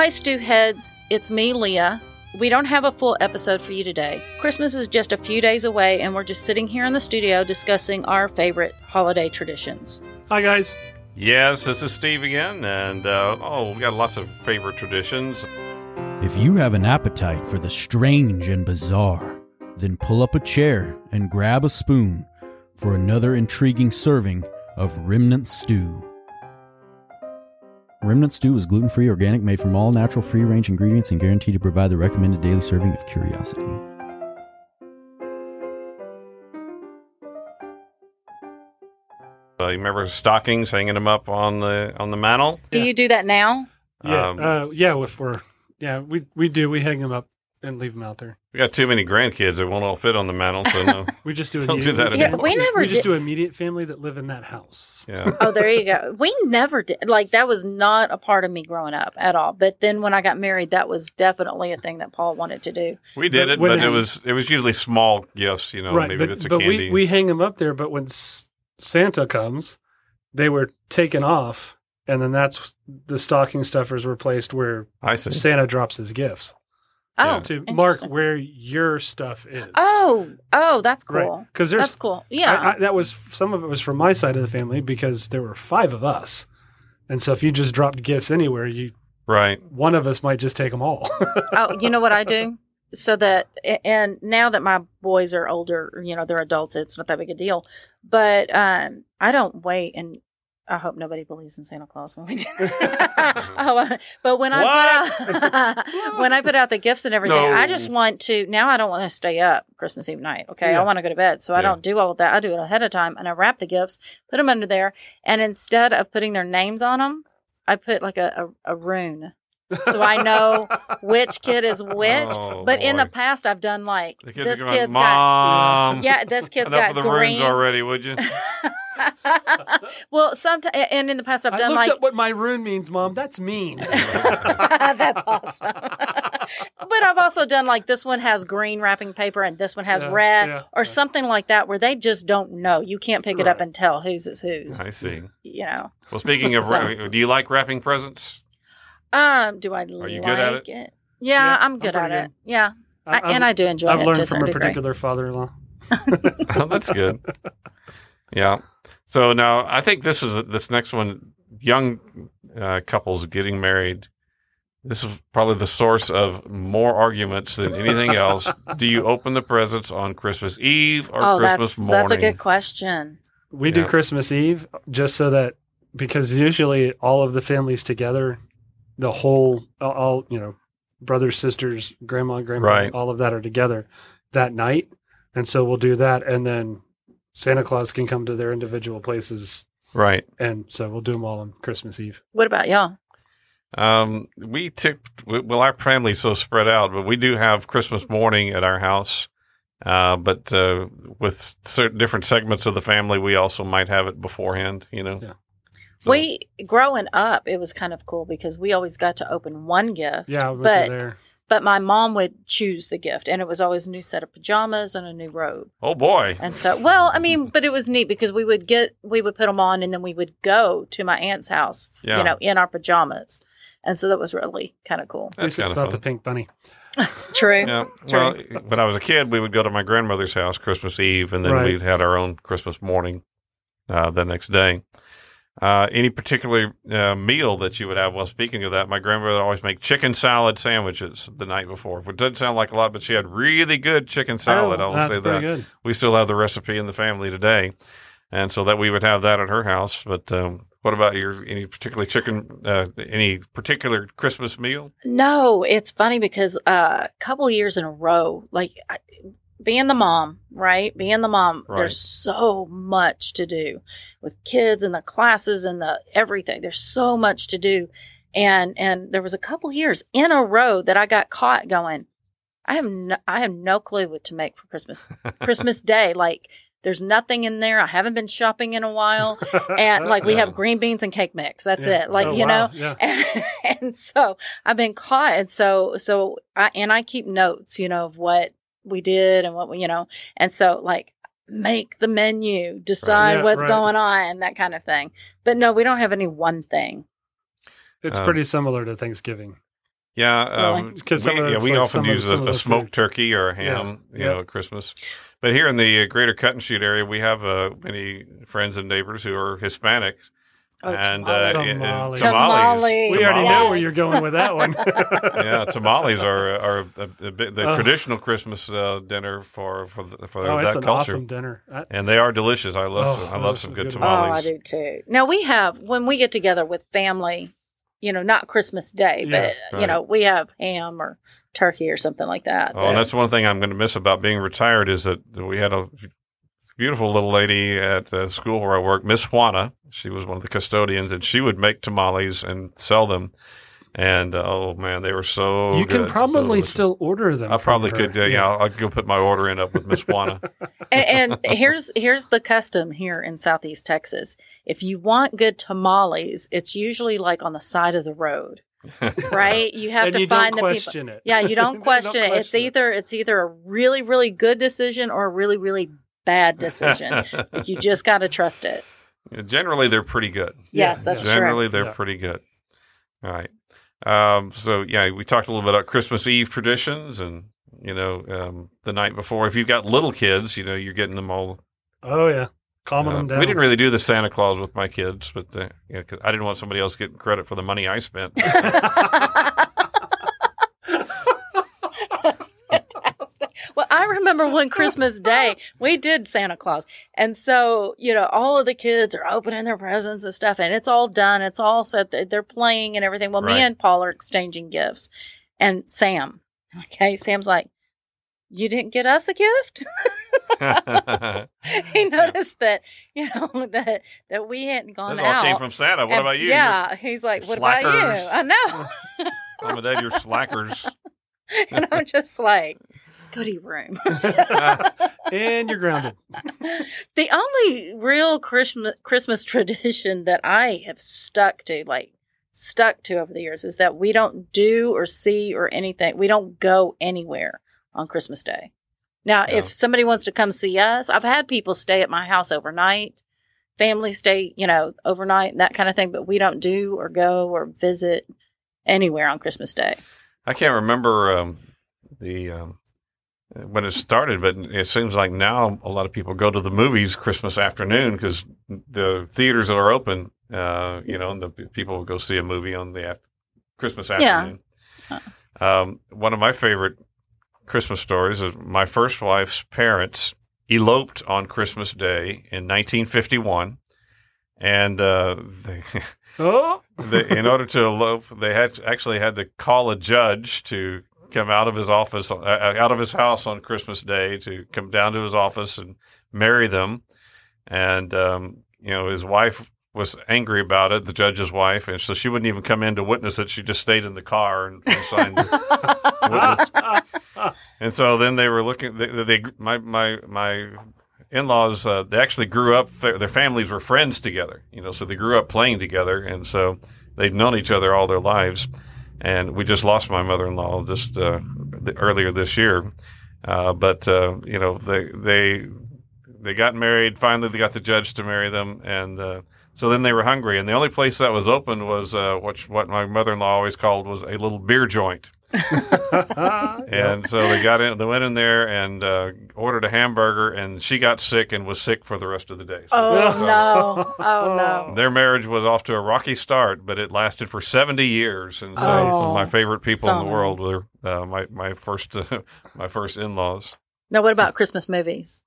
Hi, Stew Heads. It's me, Leah. We don't have a full episode for you today. Christmas is just a few days away, and we're just sitting here in the studio discussing our favorite holiday traditions. Hi, guys. Yes, this is Steve again, and uh, oh, we got lots of favorite traditions. If you have an appetite for the strange and bizarre, then pull up a chair and grab a spoon for another intriguing serving of Remnant Stew. Remnant Stew is gluten free, organic, made from all natural, free range ingredients, and guaranteed to provide the recommended daily serving of curiosity. Uh, you remember stockings, hanging them up on the on the mantle? Do Yeah. you do that now? Yeah, Um, uh, yeah. If we're yeah, we we do. We hang them up and leave them out there. We got too many grandkids; it won't all fit on the mantle. So no. We just do. Don't immediate do that family. anymore. Yeah, we never We just did- do immediate family that live in that house. yeah. Oh, there you go. We never did. Like, that was not a part of me growing up at all. But then when I got married, that was definitely a thing that Paul wanted to do. We did But it, but it was it was usually small gifts, you know, right, maybe but, it's a but candy. we we hang them up there. But when S- Santa comes, they were taken off, and then that's the stocking stuffers were placed where I see. Santa drops his gifts Oh, to mark where your stuff is. Oh, oh, that's cool. because there's That's cool. Yeah. I, I, that was some of it was from my side of the family because there were five of us, and so if you just dropped gifts anywhere, you Right. one of us might just take them all. oh, you know what I do? So that, and now that my boys are older, you know, they're adults, it's not that big a deal. But um, I don't wait, and I hope nobody believes in Santa Claus when we do. oh, uh, but when I put out when I put out the gifts and everything, I just want to. Now I don't want to stay up Christmas Eve night. Okay, Yeah. I want to go to bed, so I don't do all of that. I do it ahead of time, and I wrap the gifts, put them under there, and instead of putting their names on them, I put like a, a, a rune. so I know which kid is which. Oh, but in the past, I've done like kids this kid's got Mom. yeah, this kid's got the green. already, would you? Well, sometimes and in the past, I've done I done looked like up what my rune means, Mom. That's mean. That's awesome. but I've also done like this one has green wrapping paper and this one has Yeah, red yeah, or yeah. something like that where they just don't know. You can't pick it up and tell whose is whose. I see. You know. Well, speaking of, So- do you like wrapping presents? Um, do I Are like you good at it? Yeah, Yeah, I'm I'm good at it. Yeah. I, and I do enjoy I've it learned to from a degree. particular father-in-law. oh, that's good. Yeah. So now I think this is this next one. Young uh, couples getting married. This is probably the source of more arguments than anything else. Do you open the presents on Christmas Eve or Oh, Christmas that's morning? that's a good question. We do Christmas Eve just so that because usually all of the families together, the whole all, all you know, brothers, sisters, grandma, grandma, Right. all of that are together that night, and so we'll do that, and then Santa Claus can come to their individual places, Right. and so we'll do them all on Christmas Eve. What about y'all? Um, we took well, our family's so spread out, but we do have Christmas morning at our house. Uh, but uh, with certain different segments of the family, we also might have it beforehand. You know. Yeah. So- We growing up, it was kind of cool because we always got to open one gift. Yeah, But- there. But my mom would choose the gift, and it was always a new set of pajamas and a new robe. Oh boy. And so, well, I mean, but it was neat because we would get, we would put them on, and then we would go to my aunt's house, Yeah. you know, in our pajamas, and so that was really kind of cool. At least That's it's kind not the pink bunny. True. Yeah. True. Well, when I was a kid, we would go to my grandmother's house Christmas Eve, and then Right. we had our own Christmas morning uh, the next day. Uh, any particular uh, meal that you would have? Well, speaking of that, my grandmother would always make chicken salad sandwiches the night before. It doesn't sound like a lot, but she had really good chicken salad. Oh, I will say that. good. We still have the recipe in the family today, and so that we would have that at her house. But um, what about your any particular chicken? Uh, any particular Christmas meal? No, it's funny because uh, a couple years in a row, like I, being the mom, right? Being the mom, Right. there's so much to do with kids and the classes and the everything. There's so much to do, and and there was a couple years in a row that I got caught going. I have no, I have no clue what to make for Christmas Christmas Day. Like there's nothing in there. I haven't been shopping in a while, and like we have green beans and cake mix. That's Yeah. it. Like Oh, you wow. know, Yeah. and, and so I've been caught, and so so I and I keep notes, you know, of what we did and what we, you know, and so like make the menu, decide Yeah, what's right. going on, that kind of thing. But no, we don't have any one thing. It's Um, pretty similar to Thanksgiving. Yeah, because um, 'Cause some we, of yeah, we like often some of- use a, a smoked food. turkey or a ham, you Yeah. know, at Christmas. But here in the uh, greater Cut and Shoot area, we have uh, many friends and neighbors who are Hispanic. Oh, and tamales. uh, and- and Tamales. Tamales. We already Yes. know where you're going with that one. yeah, tamales are are a, a bit, the Oh. traditional Christmas uh, dinner for for the, for oh, that it's an culture, awesome dinner. I, and they are delicious. I love Oh, I love some some good good Oh. I do too. Now we have when we get together with family, you know, not Christmas Day, Yeah, but right. you know, we have ham or turkey or something like that. Oh, and that's one thing I'm going to miss about being retired is that we had a beautiful little lady at the school where I work, Miss Juana. She was one of the custodians, and she would make tamales and sell them. And uh, oh man, they were so. you can good, so probably delicious. still order them. I probably her. could. Uh, yeah, I'll, I'll go put my order in up with Miss Juana. and, and here's here's the custom here in Southeast Texas. If you want good tamales, it's usually like on the side of the road, right? You have and to you find don't the people. it. Yeah, you don't question it. It's question either it's either a really really good decision or a really really bad decision. Like, you just got to trust it. Generally, they're pretty good. Yes, Yeah, that's Generally, true. they're Yeah. pretty good. All right. Um, so yeah, we talked a little bit about Christmas Eve traditions, and you know, um, the night before. If you've got little kids, you know, you're getting them all. Oh yeah, calming uh, them down. we didn't really do the Santa Claus with my kids, but uh, yeah, 'cause I didn't want somebody else getting credit for the money I spent. That's fantastic. Well, I remember one Christmas day we did Santa Claus, and so you know all of the kids are opening their presents and stuff, and it's all done. It's all set. They're playing and everything. Well, Right. me and Paul are exchanging gifts, and Sam, okay, Sam's like, "You didn't get us a gift." he noticed that you know that that we hadn't gone this all out. came from Santa. What And- about you? Yeah, he's like, "What about you?" I know. Mom and Dad, you're slackers. and I'm just like, goody room. and you're grounded. the only real Christmas Christmas tradition that I have stuck to, like stuck to over the years, is that we don't do or see or anything. We don't go anywhere on Christmas Day. Now, Yeah. if somebody wants to come see us, I've had people stay at my house overnight, family stay, you know, overnight and that kind of thing. But we don't do or go or visit anywhere on Christmas Day. I can't remember um, the um, when it started, but it seems like now a lot of people go to the movies Christmas afternoon because the theaters are open. Uh, you know, and the people will go see a movie on the af- Christmas Yeah. afternoon. Um, one of my favorite Christmas stories is my first wife's parents eloped on Christmas Day in 1951, and uh, they. Oh, they, in order to elope, they had actually had to call a judge to come out of his office, uh, out of his house on Christmas Day to come down to his office and marry them. And um, you know, his wife was angry about it, the judge's wife, and so she wouldn't even come in to witness it. She just stayed in the car and, and signed. witness. And so then they were looking. They, they my my my in-laws uh, they actually grew up. Their, their families were friends together. You know, so they grew up playing together, and so they've known each other all their lives. And we just lost my mother-in-law just uh, the, earlier this year. Uh, but uh, you know, they they they got married. Finally, they got the judge to marry them, and uh, so then they were hungry. And the only place that was open was uh, what what my mother-in-law always called was a little beer joint. And so they got in, they went in there and uh, ordered a hamburger, and she got sick and was sick for the rest of the day. So, Oh so no! Oh no! Their marriage was off to a rocky start, but it lasted for seventy years, and so Nice. some of my favorite people So in the world nice. were uh, my my first uh, my first in laws. Now, what about Christmas movies?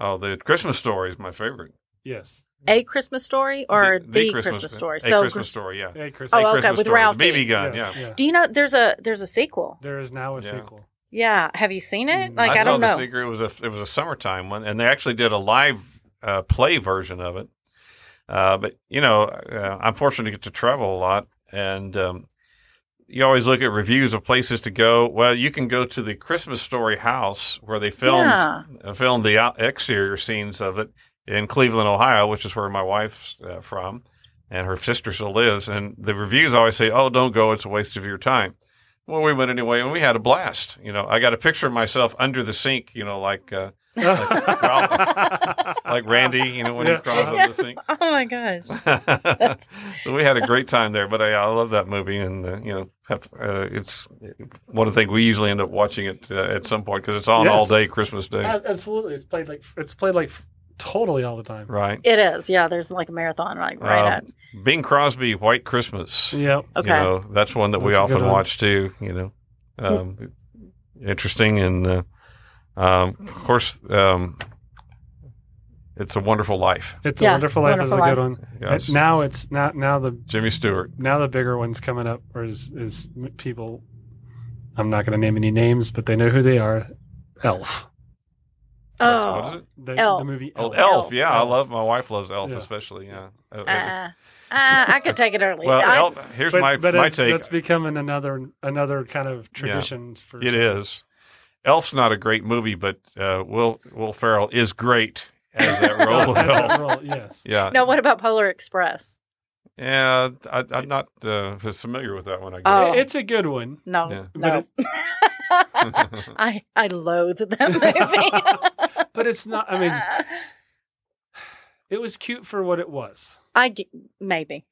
Oh, the Christmas story is my favorite. yes. A Christmas Story or the, Christmas, Story? A So, Christmas story, yeah. Hey, Chris. Oh, A okay, Christmas with Story, the Ralphie. BB gun, Yes, yeah. do you know there's a there's a sequel? There is now a Yeah. sequel. Yeah, have you seen it? Mm, Like I, I, don't the know. secret. It was a it was a summertime one, and they actually did a live uh, play version of it. Uh, but you know, uh, I'm fortunate to get to travel a lot, and um, you always look at reviews of places to go. Well, you can go to the Christmas Story house where they filmed Yeah. uh, filmed the exterior scenes of it in Cleveland, Ohio, which is where my wife's uh, from, and her sister still lives. And the reviews always say, "Oh, don't go; it's a waste of your time." Well, we went anyway, and we had a blast. You know, I got a picture of myself under the sink. You know, like uh, like Randy, you know, when Yeah. he crawls Yeah. up the sink. Oh my gosh. so we had a great time there, but I, I love that movie, and uh, you know, have, uh, it's one of the things we usually end up watching it uh, at some point because it's on Yes. all day Christmas Day, A- Absolutely, it's played like it's played like totally all the time. right? It is. Yeah, there's like a marathon like right Um, at. Bing Crosby, White Christmas. Yep. Okay. You know, that's one that we That's a good often watch too. You know, um, interesting and uh, um, of course, um, it's a Wonderful Life. It's a wonderful It's a life is a Wonderful good one. Yes. And now it's not now the Jimmy Stewart. now the bigger ones coming up or is is people. I'm not going to name any names, but they know who they are. Elf. Oh. What is it? The, Elf. the movie Oh, Elf. Elf. Elf. Yeah, I love. My wife loves Elf, Yeah. especially. Yeah. Uh, Uh, uh, I could take it early. well, I- Elf, here's But, my but my it's, take. that's becoming another another kind of tradition for It is. Elf's not a great movie, but uh, Will Will Ferrell is great as that role of As that Elf. role, yes. Yeah, no, what about Polar Express? Yeah. I, I'm not uh, familiar with that one. I guess. Oh. It's a good one. No, Yeah. no. I I loathe that movie. But it's not I mean it was cute for what it was. I ge- maybe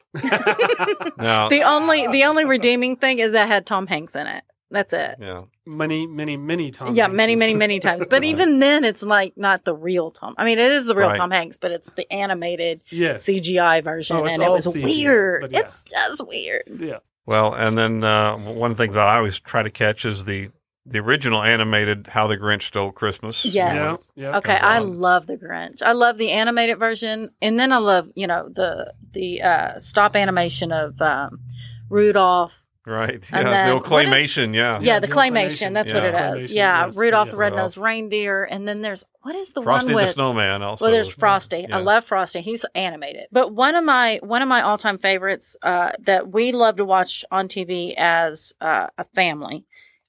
Now, the only the only redeeming thing is that it had Tom Hanks in it. That's it. yeah, many, many, many times. yeah, many, many, many times. But Right. even then, it's like not the real Tom. I mean, it is the real Right. Tom Hanks, but it's the animated Yes. CGI version, Oh, it's and it was CGI, weird. yeah. It's just weird. Yeah. Well, and then uh, one of the things that I always try to catch is the the original animated How the Grinch Stole Christmas. Yes. Yeah. yeah. Okay, I love the Grinch. I love the animated version, and then I love you know the the uh, stop animation of um, Rudolph. Right. And Yeah. then the what is- claymation. Yeah. Yeah, the the claymation. claymation. That's Yeah. what it is. Yeah, yes, Rudolph yes. the Red-Nosed Reindeer, and then there's what is the Frosty one the with? Snowman. Also. well, there's Frosty. Yeah. I love Frosty. He's animated. But one of my one of my all time favorites uh, that we love to watch on TV as uh, a family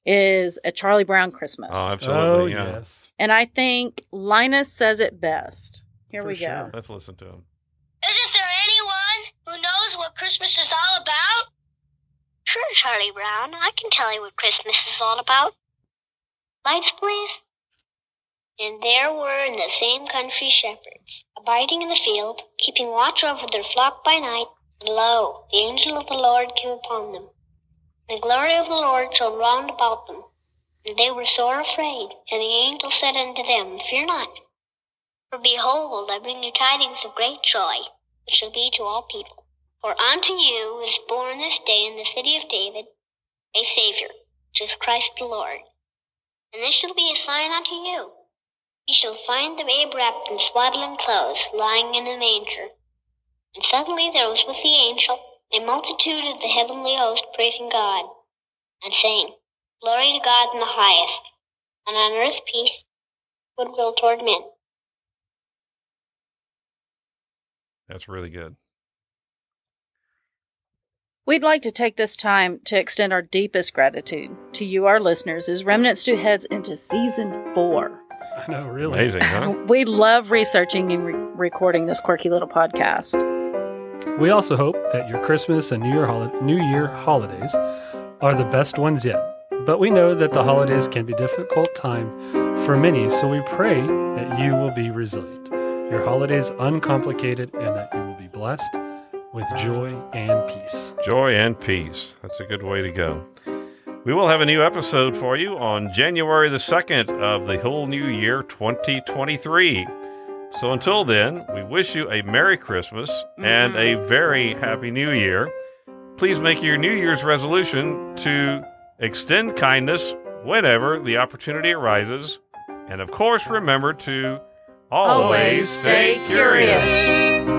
is a Charlie Brown Christmas. Oh, Oh, yeah. yes. and I think Linus says it best. Here For we go. sure. Let's listen to him. Isn't there anyone who knows what Christmas is all about? Sure, Charlie Brown. I can tell you what Christmas is all about. Lights, please. And there were in the same country shepherds, abiding in the field, keeping watch over their flock by night. And lo, the angel of the Lord came upon them. The glory of the Lord shone round about them. And they were sore afraid. And the angel said unto them, Fear not. For behold, I bring you tidings of great joy, which shall be to all people. For unto you is born this day in the city of David a Savior, which is Christ the Lord. And this shall be a sign unto you. You shall find the babe wrapped in swaddling clothes, lying in a manger. And suddenly there was with the angel a multitude of the heavenly host praising God, and saying, Glory to God in the highest, and on earth peace, goodwill toward men. That's really good. We'd like to take this time to extend our deepest gratitude to you, our listeners, as Remnant Stew heads into season four. I know, really. Amazing, huh? We love researching and re- recording this quirky little podcast. We also hope that your Christmas and New Year, holi- New Year holidays are the best ones yet. But we know that the holidays can be a difficult time for many, so we pray that you will be resilient, your holidays uncomplicated, and that you will be blessed with joy and peace. Joy and peace. That's a good way to go. We will have a new episode for you on January the 2nd of the whole new year 2023. So until then, we wish you a Merry Christmas and a very Happy New Year. Please make your New Year's resolution to extend kindness whenever the opportunity arises. And of course, remember to always, Always stay curious.